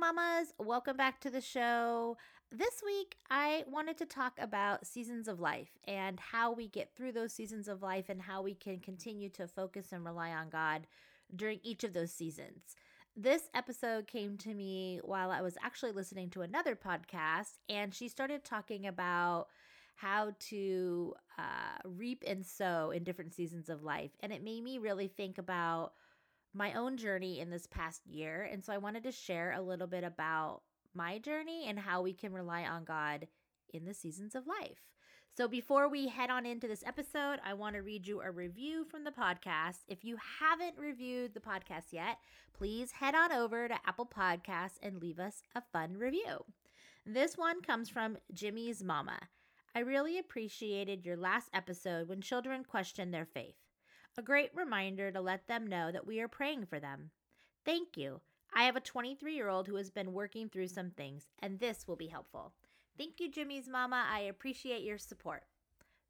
mamas. Welcome back to the show. This week, I wanted to talk about seasons of life and how we get through those seasons of life and how we can continue to focus and rely on God during each of those seasons. This episode came to me while I was actually listening to another podcast, and she started talking about how to uh, reap and sow in different seasons of life. And it made me really think about my own journey in this past year. And so I wanted to share a little bit about my journey and how we can rely on God in the seasons of life. So before we head on into this episode, I want to read you a review from the podcast. If you haven't reviewed the podcast yet, please head on over to Apple Podcasts and leave us a fun review. This one comes from Jimmy's Mama. I really appreciated your last episode when children question their faith. A great reminder to let them know that we are praying for them. Thank you. I have a 23 year old who has been working through some things, and this will be helpful. Thank you, Jimmy's Mama. I appreciate your support.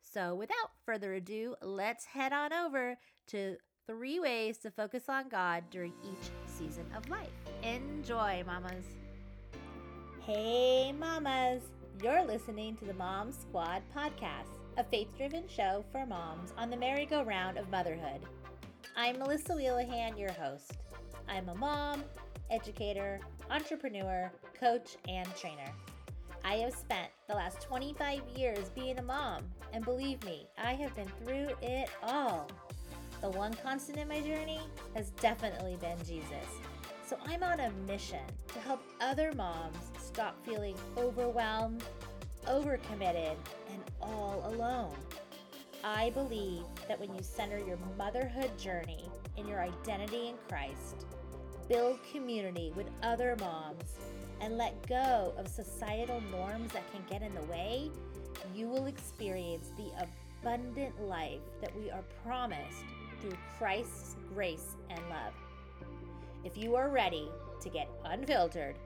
So, without further ado, let's head on over to three ways to focus on God during each season of life. Enjoy, mamas. Hey, mamas. You're listening to the Mom Squad podcast, a faith driven show for moms on the merry-go-round of motherhood. I'm Melissa Wheelahan, your host. I'm a mom, educator, entrepreneur, coach, and trainer. I have spent the last 25 years being a mom, and believe me, I have been through it all. The one constant in my journey has definitely been Jesus. So I'm on a mission to help other moms stop feeling overwhelmed, overcommitted, all alone. I believe that when you center your motherhood journey in your identity in Christ, build community with other moms, and let go of societal norms that can get in the way, you will experience the abundant life that we are promised through Christ's grace and love. If you are ready to get unfiltered,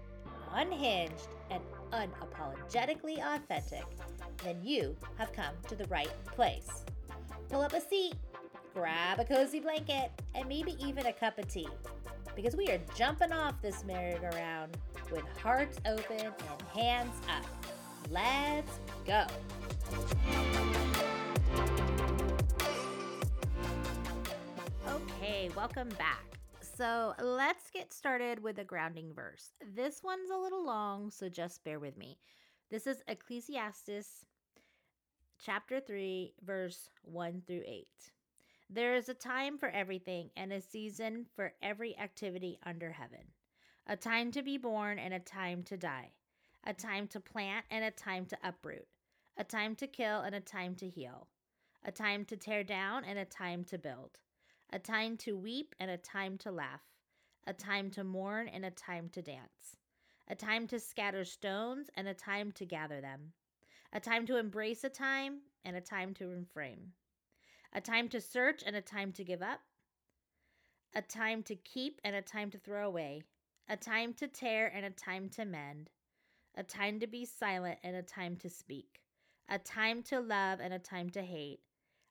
unhinged, and unapologetically authentic, then you have come to the right place. Pull up a seat, grab a cozy blanket, and maybe even a cup of tea, because we are jumping off this merry-go-round with hearts open and hands up. Let's go. Okay, welcome back. So let's get started with a grounding verse. This one's a little long, so just bear with me. This is Ecclesiastes chapter 3, verse 1 through 8. There is a time for everything and a season for every activity under heaven, a time to be born and a time to die, a time to plant and a time to uproot, a time to kill and a time to heal, a time to tear down and a time to build a time to weep and a time to laugh, a time to mourn and a time to dance, a time to scatter stones and a time to gather them, a time to embrace a time and a time to refrain, a time to search and a time to give up, a time to keep and a time to throw away, a time to tear and a time to mend, a time to be silent and a time to speak, a time to love and a time to hate,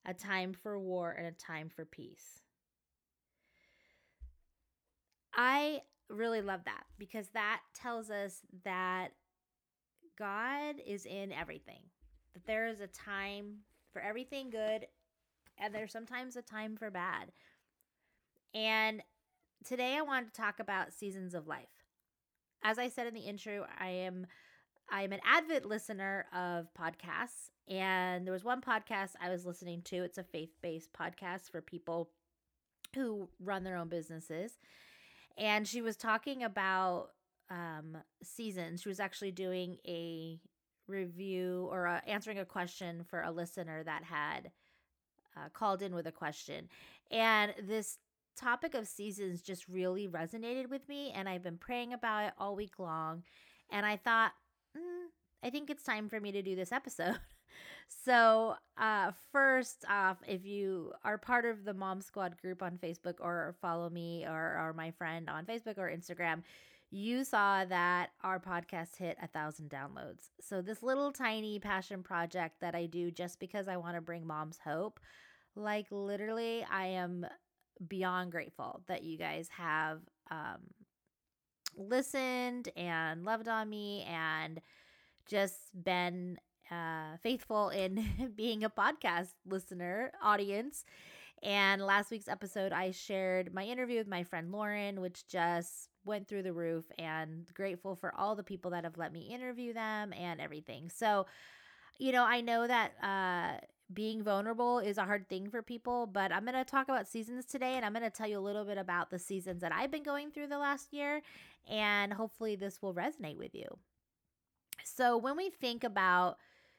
a time for war and a time for peace. I really love that because that tells us that God is in everything, that there is a time for everything good, and there's sometimes a time for bad. And today I want to talk about seasons of life. As I said in the intro, I am I am an avid listener of podcasts, and there was one podcast I was listening to. It's a faith based podcast for people who run their own businesses and she was talking about um, seasons. She was actually doing a review or uh, answering a question for a listener that had uh, called in with a question, and this topic of seasons just really resonated with me, and I've been praying about it all week long, and I thought. Mm, I think it's time for me to do this episode. so, uh, first off, if you are part of the Mom Squad group on Facebook or follow me or, or my friend on Facebook or Instagram, you saw that our podcast hit a thousand downloads. So, this little tiny passion project that I do just because I want to bring moms hope, like literally, I am beyond grateful that you guys have um, listened and loved on me and just been uh, faithful in being a podcast listener audience. And last week's episode, I shared my interview with my friend Lauren, which just went through the roof, and grateful for all the people that have let me interview them and everything. So, you know, I know that uh, being vulnerable is a hard thing for people, but I'm going to talk about seasons today and I'm going to tell you a little bit about the seasons that I've been going through the last year, and hopefully this will resonate with you. So, when we think about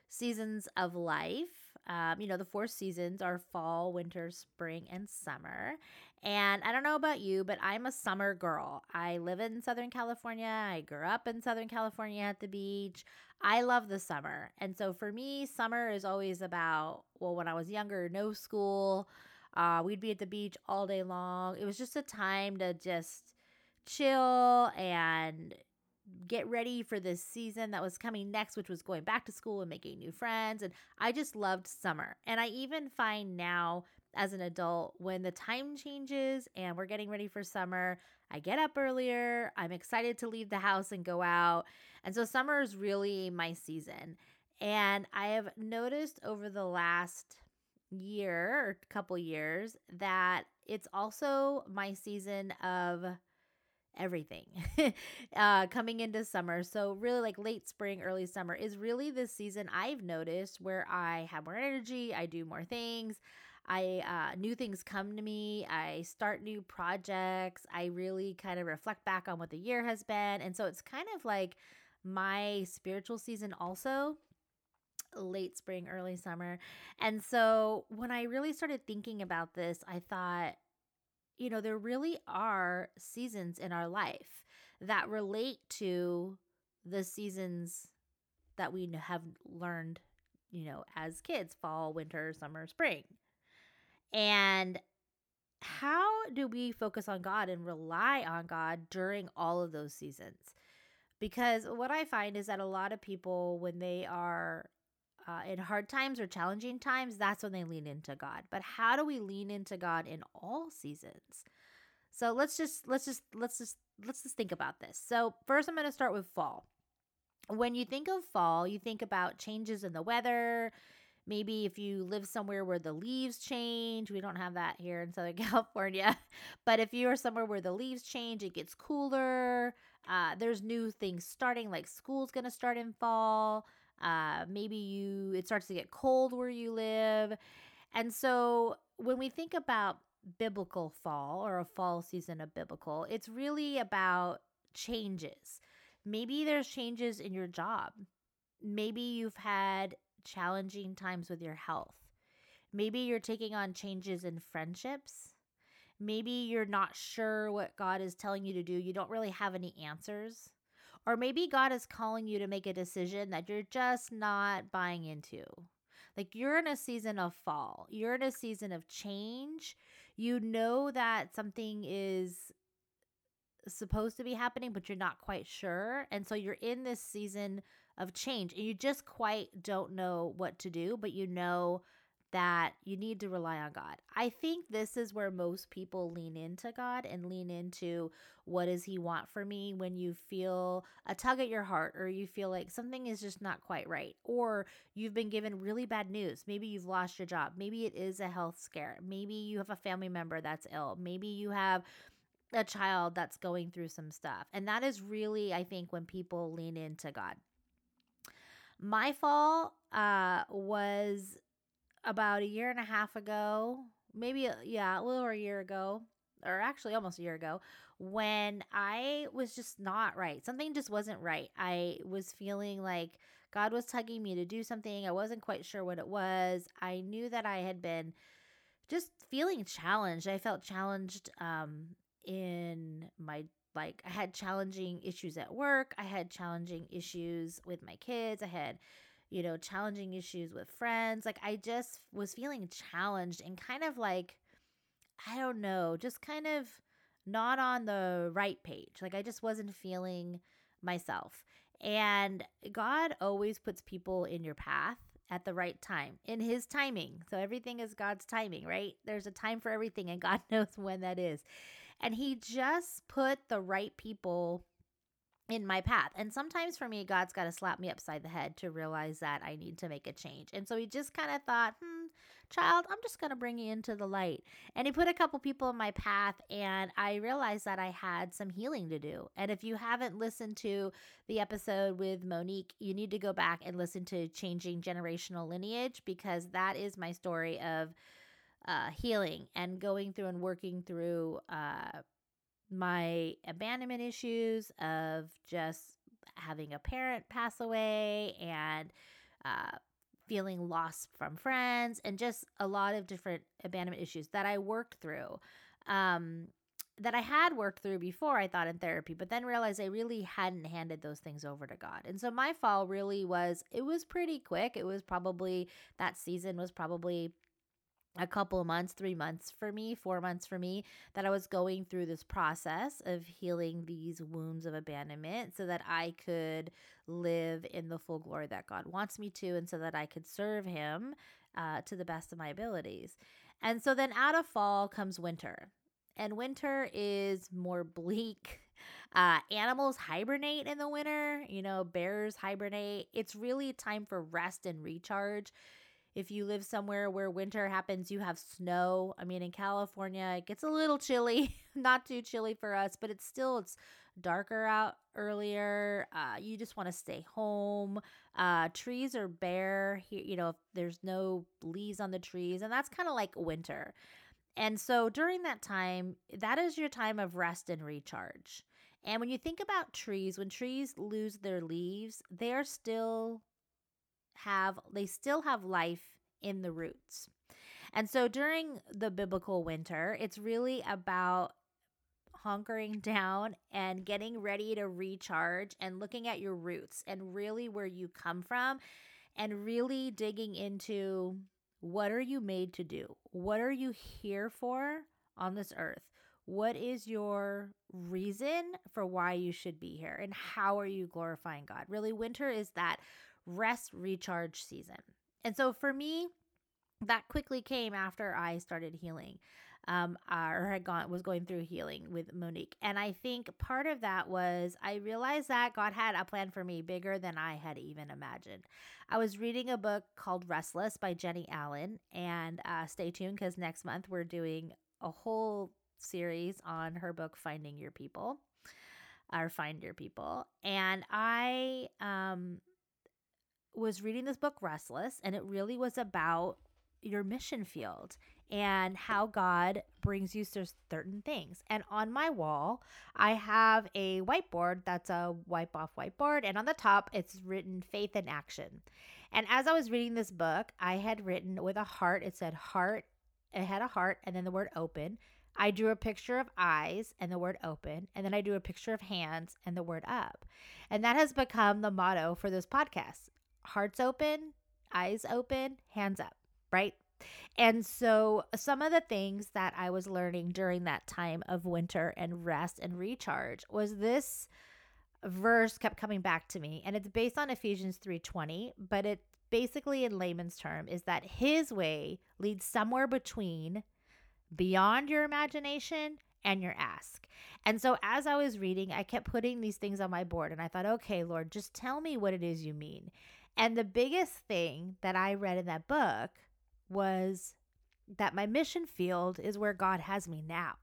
seasons of life, um, you know, the four seasons are fall, winter, spring, and summer. And I don't know about you, but I'm a summer girl. I live in Southern California. I grew up in Southern California at the beach. I love the summer. And so for me, summer is always about, well, when I was younger, no school. Uh, we'd be at the beach all day long. It was just a time to just chill and get ready for this season that was coming next, which was going back to school and making new friends. And I just loved summer. And I even find now as an adult when the time changes and we're getting ready for summer, I get up earlier. I'm excited to leave the house and go out. And so summer is really my season. And I have noticed over the last year or couple years that it's also my season of everything uh, coming into summer. So, really, like late spring, early summer is really the season I've noticed where I have more energy, I do more things. I uh, new things come to me. I start new projects. I really kind of reflect back on what the year has been, and so it's kind of like my spiritual season also late spring, early summer. And so when I really started thinking about this, I thought, you know, there really are seasons in our life that relate to the seasons that we have learned, you know, as kids fall, winter, summer, spring. And how do we focus on God and rely on God during all of those seasons? Because what I find is that a lot of people, when they are uh, in hard times or challenging times, that's when they lean into God. But how do we lean into God in all seasons? So let's just let's just let's just let's just think about this. So first, I'm going to start with fall. When you think of fall, you think about changes in the weather. Maybe if you live somewhere where the leaves change, we don't have that here in Southern California. But if you are somewhere where the leaves change, it gets cooler. Uh, there's new things starting, like school's going to start in fall. Uh, maybe you it starts to get cold where you live. And so when we think about biblical fall or a fall season of biblical, it's really about changes. Maybe there's changes in your job. Maybe you've had challenging times with your health. Maybe you're taking on changes in friendships. Maybe you're not sure what God is telling you to do. You don't really have any answers. Or maybe God is calling you to make a decision that you're just not buying into. Like you're in a season of fall, you're in a season of change. You know that something is supposed to be happening, but you're not quite sure. And so you're in this season of change and you just quite don't know what to do, but you know that you need to rely on God. I think this is where most people lean into God and lean into what does he want for me when you feel a tug at your heart or you feel like something is just not quite right or you've been given really bad news. Maybe you've lost your job. Maybe it is a health scare. Maybe you have a family member that's ill. Maybe you have a child that's going through some stuff. And that is really I think when people lean into God. My fall uh, was about a year and a half ago, maybe, yeah, a little over a year ago, or actually almost a year ago, when I was just not right. Something just wasn't right. I was feeling like God was tugging me to do something. I wasn't quite sure what it was. I knew that I had been just feeling challenged. I felt challenged um, in my like I had challenging issues at work. I had challenging issues with my kids. I had you know, challenging issues with friends. Like I just was feeling challenged and kind of like, I don't know, just kind of not on the right page. Like I just wasn't feeling myself. And God always puts people in your path at the right time in his timing. So everything is God's timing, right? There's a time for everything and God knows when that is. And he just put the right people in my path. And sometimes for me, God's got to slap me upside the head to realize that I need to make a change. And so he just kind of thought, hmm, child, I'm just going to bring you into the light. And he put a couple people in my path, and I realized that I had some healing to do. And if you haven't listened to the episode with Monique, you need to go back and listen to Changing Generational Lineage because that is my story of uh, healing and going through and working through. Uh, my abandonment issues of just having a parent pass away and uh, feeling lost from friends and just a lot of different abandonment issues that I worked through. Um, that I had worked through before I thought in therapy, but then realized I really hadn't handed those things over to God. And so my fall really was, it was pretty quick. It was probably, that season was probably a couple of months, three months for me, four months for me, that I was going through this process of healing these wounds of abandonment so that I could live in the full glory that God wants me to, and so that I could serve Him uh, to the best of my abilities. And so then out of fall comes winter, and winter is more bleak. Uh, animals hibernate in the winter, you know, bears hibernate. It's really time for rest and recharge if you live somewhere where winter happens, you have snow. I mean, in California, it gets a little chilly, not too chilly for us, but it's still it's darker out earlier. Uh, you just want to stay home. Uh, trees are bare. Here, you know, there's no leaves on the trees, and that's kind of like winter. And so during that time, that is your time of rest and recharge. And when you think about trees, when trees lose their leaves, they are still have they still have life in the roots. And so during the biblical winter, it's really about hunkering down and getting ready to recharge and looking at your roots and really where you come from and really digging into what are you made to do? What are you here for on this earth? What is your reason for why you should be here? And how are you glorifying God? Really, winter is that rest recharge season. And so for me, that quickly came after I started healing. Um, or had gone was going through healing with Monique. And I think part of that was I realized that God had a plan for me bigger than I had even imagined. I was reading a book called Restless by Jennie Allen, and uh, stay tuned because next month we're doing a whole series on her book Finding Your People, or Find Your People. And I um was reading this book, Restless, and it really was about your mission field and how God brings you to certain things. And on my wall, I have a whiteboard that's a wipe off whiteboard. And on the top, it's written faith in action. And as I was reading this book, I had written with a heart, it said heart, it had a heart, and then the word open. I drew a picture of eyes and the word open, and then I drew a picture of hands and the word up. And that has become the motto for this podcast hearts open, eyes open, hands up, right? And so, some of the things that I was learning during that time of winter and rest and recharge was this verse kept coming back to me and it's based on Ephesians 3:20 but it basically in layman's term is that his way leads somewhere between beyond your imagination and your ask. And so as I was reading I kept putting these things on my board and I thought okay Lord just tell me what it is you mean. And the biggest thing that I read in that book was that my mission field is where God has me now.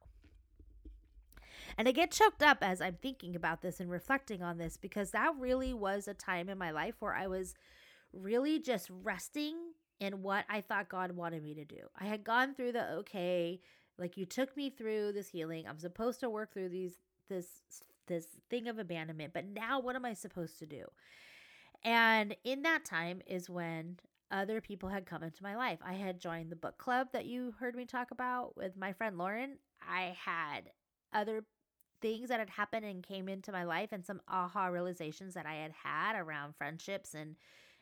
And I get choked up as I'm thinking about this and reflecting on this because that really was a time in my life where I was really just resting in what I thought God wanted me to do. I had gone through the okay, like you took me through this healing. I'm supposed to work through these this this thing of abandonment, but now what am I supposed to do? And in that time is when other people had come into my life. I had joined the book club that you heard me talk about with my friend Lauren. I had other things that had happened and came into my life and some aha realizations that I had had around friendships and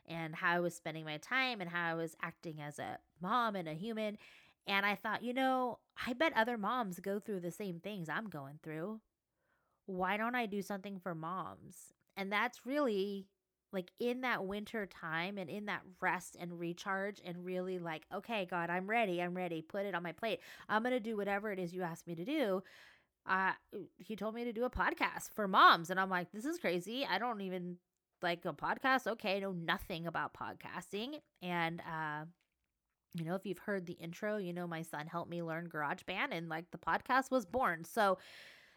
and how I was spending my time and how I was acting as a mom and a human. And I thought, you know, I bet other moms go through the same things I'm going through. Why don't I do something for moms? And that's really like in that winter time and in that rest and recharge and really like okay god i'm ready i'm ready put it on my plate i'm going to do whatever it is you ask me to do uh, he told me to do a podcast for moms. And I'm like, this is crazy. I don't even like a podcast. Okay, I know nothing about podcasting. And, uh, you know, if you've heard the intro, you know, my son helped me learn GarageBand and like the podcast was born. So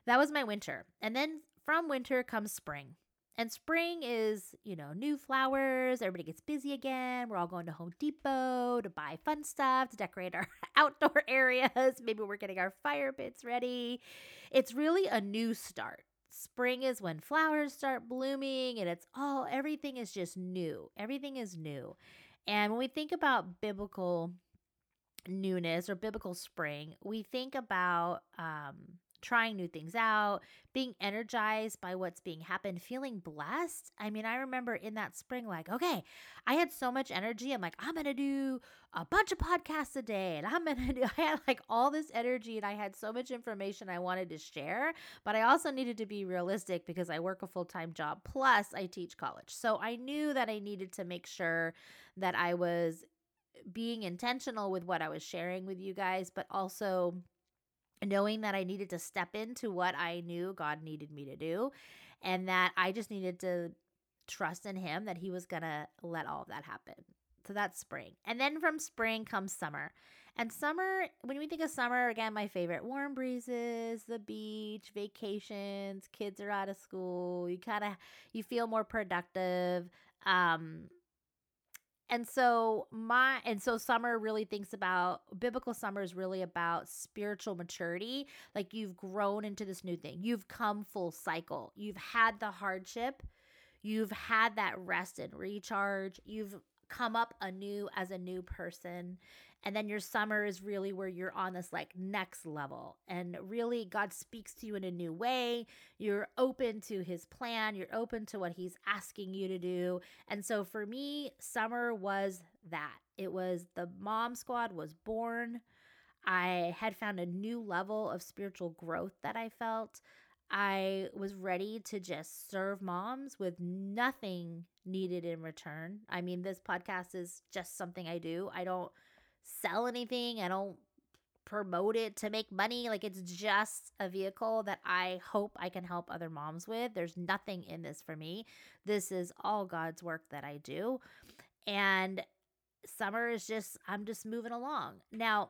that was my winter. And then from winter comes spring. And spring is, you know, new flowers. Everybody gets busy again. We're all going to Home Depot to buy fun stuff, to decorate our outdoor areas. Maybe we're getting our fire pits ready. It's really a new start. Spring is when flowers start blooming and it's all, everything is just new. Everything is new. And when we think about biblical newness or biblical spring, we think about um, trying new things out, being energized by what's being happened, feeling blessed. I mean, I remember in that spring, like, okay, I had so much energy. I'm like, I'm going to do a bunch of podcasts a day. And I'm going to do, I had like all this energy and I had so much information I wanted to share. But I also needed to be realistic because I work a full time job. Plus, I teach college. So I knew that I needed to make sure that I was being intentional with what I was sharing with you guys, but also knowing that I needed to step into what I knew God needed me to do and that I just needed to trust in Him that He was going to let all of that happen. So that's spring. And then from spring comes summer. And summer, when we think of summer, again, my favorite warm breezes, the beach, vacations, kids are out of school. You kind of you feel more productive. Um, and so my and so summer really thinks about biblical summer is really about spiritual maturity. Like you've grown into this new thing. You've come full cycle. You've had the hardship. You've had that rest and recharge. You've come up anew as a new person and then your summer is really where you're on this like next level. And really, God speaks to you in a new way. You're open to his plan, you're open to what he's asking you to do. And so for me, summer was that. It was the mom squad was born. I had found a new level of spiritual growth that I felt. I was ready to just serve moms with nothing needed in return. I mean, this podcast is just something I do. I don't sell anything. I don't promote it to make money. Like it's just a vehicle that I hope I can help other moms with. There's nothing in this for me. This is all God's work that I do. And summer is just, I'm just moving along. Now,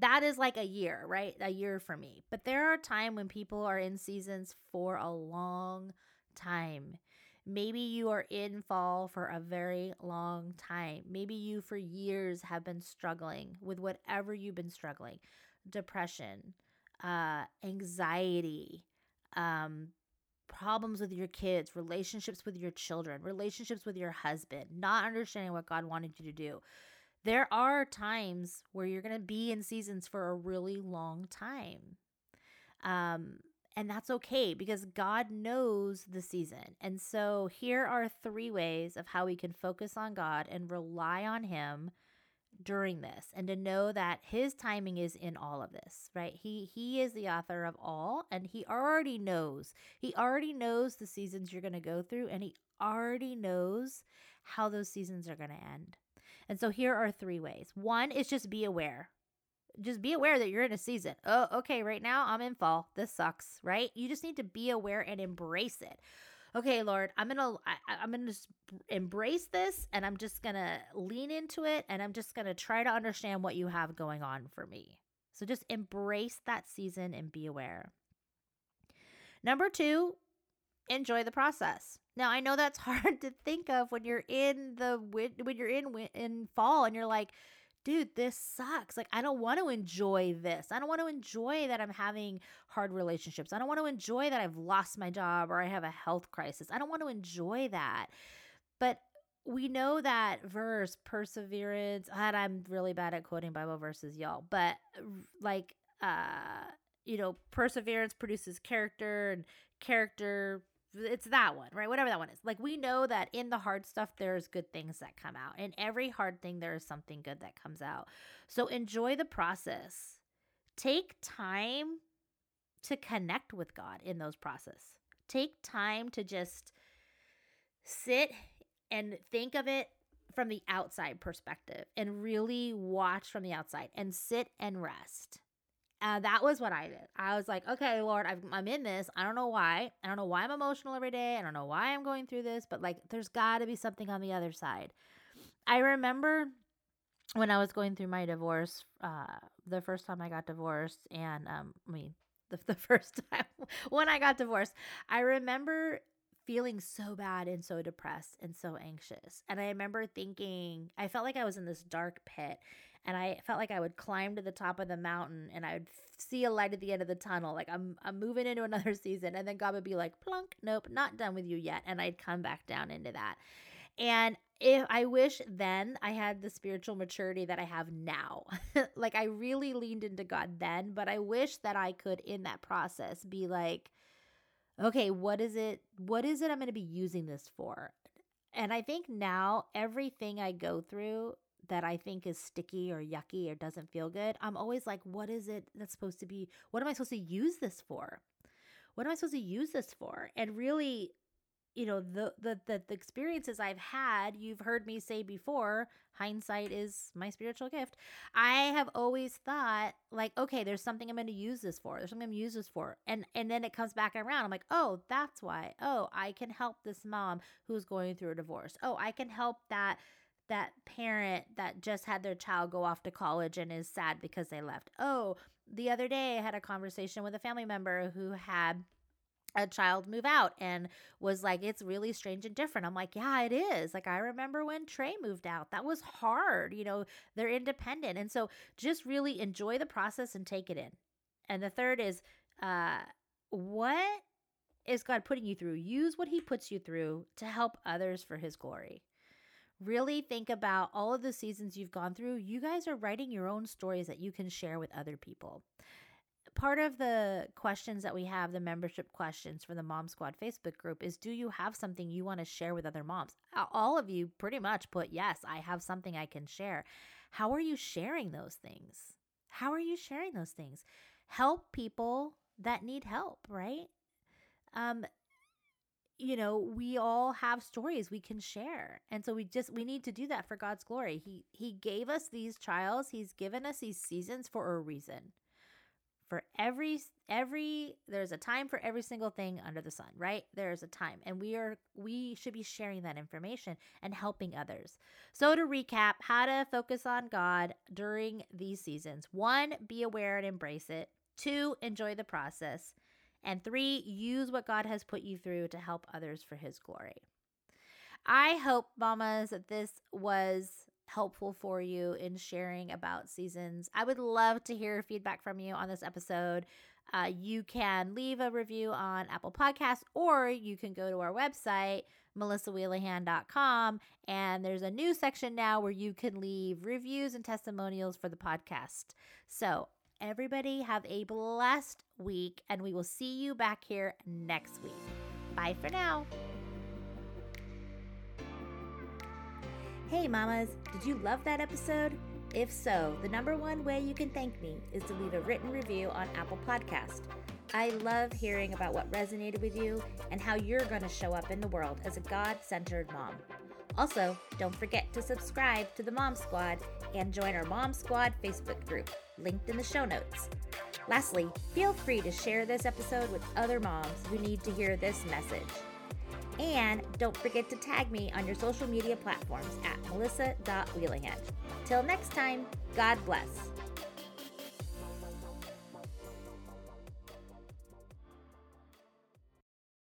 that is like a year, right? A year for me. But there are times when people are in seasons for a long time. Maybe you are in fall for a very long time. Maybe you, for years, have been struggling with whatever you've been struggling depression, uh, anxiety, um, problems with your kids, relationships with your children, relationships with your husband, not understanding what God wanted you to do. There are times where you're going to be in seasons for a really long time. Um, and that's okay because God knows the season. And so here are three ways of how we can focus on God and rely on Him during this and to know that his timing is in all of this right? He he is the author of all and he already knows. He already knows the seasons you're going to go through and he already knows how those seasons are going to end. And so here are three ways. One is just be aware just be aware that you're in a season. Oh, okay, right now I'm in fall. This sucks, right? You just need to be aware and embrace it. Okay, Lord, I'm gonna I'm gonna just embrace this, and I'm just gonna lean into it, and I'm just gonna try to understand what you have going on for me. So just embrace that season and be aware. Number two, enjoy the process. Now I know that's hard to think of when you're in the when you're in in fall and you're like, dude, this sucks. Like, I don't want to enjoy this. I don't want to enjoy that I'm having hard relationships. I don't want to enjoy that I've lost my job or I have a health crisis. I don't want to enjoy that. But we know that verse, perseverance, and I'm really bad at quoting Bible verses, y'all, but like, uh, you know, perseverance produces character and character it's that one, right? Whatever that one is. Like we know that in the hard stuff there's good things that come out. In every hard thing there is something good that comes out. So enjoy the process. Take time to connect with God in those process. Take time to just sit and think of it from the outside perspective and really watch from the outside and sit and rest uh, that was what I did. I was like, okay, Lord, i am in this. I don't know why. I don't know why I'm emotional every day. I don't know why I'm going through this, but like, there's got to be something on the other side. I remember when I was going through my divorce, uh, the first time I got divorced, and um, I mean, the, the first time when I got divorced, I remember feeling so bad and so depressed and so anxious. And I remember thinking, I felt like I was in this dark pit and I felt like I would climb to the top of the mountain and I would see a light at the end of the tunnel. Like I'm I'm moving into another season and then God would be like, "Plunk, nope, not done with you yet." And I'd come back down into that. And if I wish then I had the spiritual maturity that I have now. like I really leaned into God then, but I wish that I could in that process be like, okay, what is it what is it I'm going to be using this for? And I think now everything I go through that I think is sticky or yucky or doesn't feel good, I'm always like, what is it that's supposed to be? What am I supposed to use this for? What am I supposed to use this for? And really, you know, the, the the the experiences I've had, you've heard me say before, hindsight is my spiritual gift. I have always thought like, okay, there's something I'm going to use this for. There's something I'm going to use this for. And and then it comes back around. I'm like, "Oh, that's why. Oh, I can help this mom who's going through a divorce. Oh, I can help that that parent that just had their child go off to college and is sad because they left. Oh, the other day I had a conversation with a family member who had a child move out and was like, it's really strange and different. I'm like, yeah, it is. Like, I remember when Trey moved out, that was hard. You know, they're independent. And so just really enjoy the process and take it in. And the third is, uh, what is God putting you through? Use what He puts you through to help others for His glory really think about all of the seasons you've gone through. You guys are writing your own stories that you can share with other people. Part of the questions that we have, the membership questions for the Mom Squad Facebook group, is do you have something you want to share with other moms? All of you pretty much put, yes, I have something I can share. How are you sharing those things? How are you sharing those things? Help people that need help, right? Um, you know we all have stories we can share and so we just we need to do that for god's glory he he gave us these trials he's given us these seasons for a reason for every every there's a time for every single thing under the sun right? There's a time and we are we should be sharing that information and helping others. So to recap how to focus on god during these seasons. One be aware and embrace it. Two enjoy the process. And three, use what God has put you through to help others for his glory. I hope, mamas, that this was helpful for you in sharing about seasons. I would love to hear feedback from you on this episode. Uh, you can leave a review on Apple Podcasts or you can go to our website, melissawheelahan.com, and there's a new section now where you can leave reviews and testimonials for the podcast. So Everybody have a blessed week, and we will see you back here next week. Bye for now. Hey, mamas, did you love that episode? If so, the number one way you can thank me is to leave a written review on Apple Podcast. I love hearing about what resonated with you and how you're going to show up in the world as a God centered mom. Also, don't forget to subscribe to the Mom Squad and join our Mom Squad Facebook group, linked in the show notes. Lastly, feel free to share this episode with other moms who need to hear this message. And don't forget to tag me on your social media platforms at melissa.wheelahan. Till next time, God bless.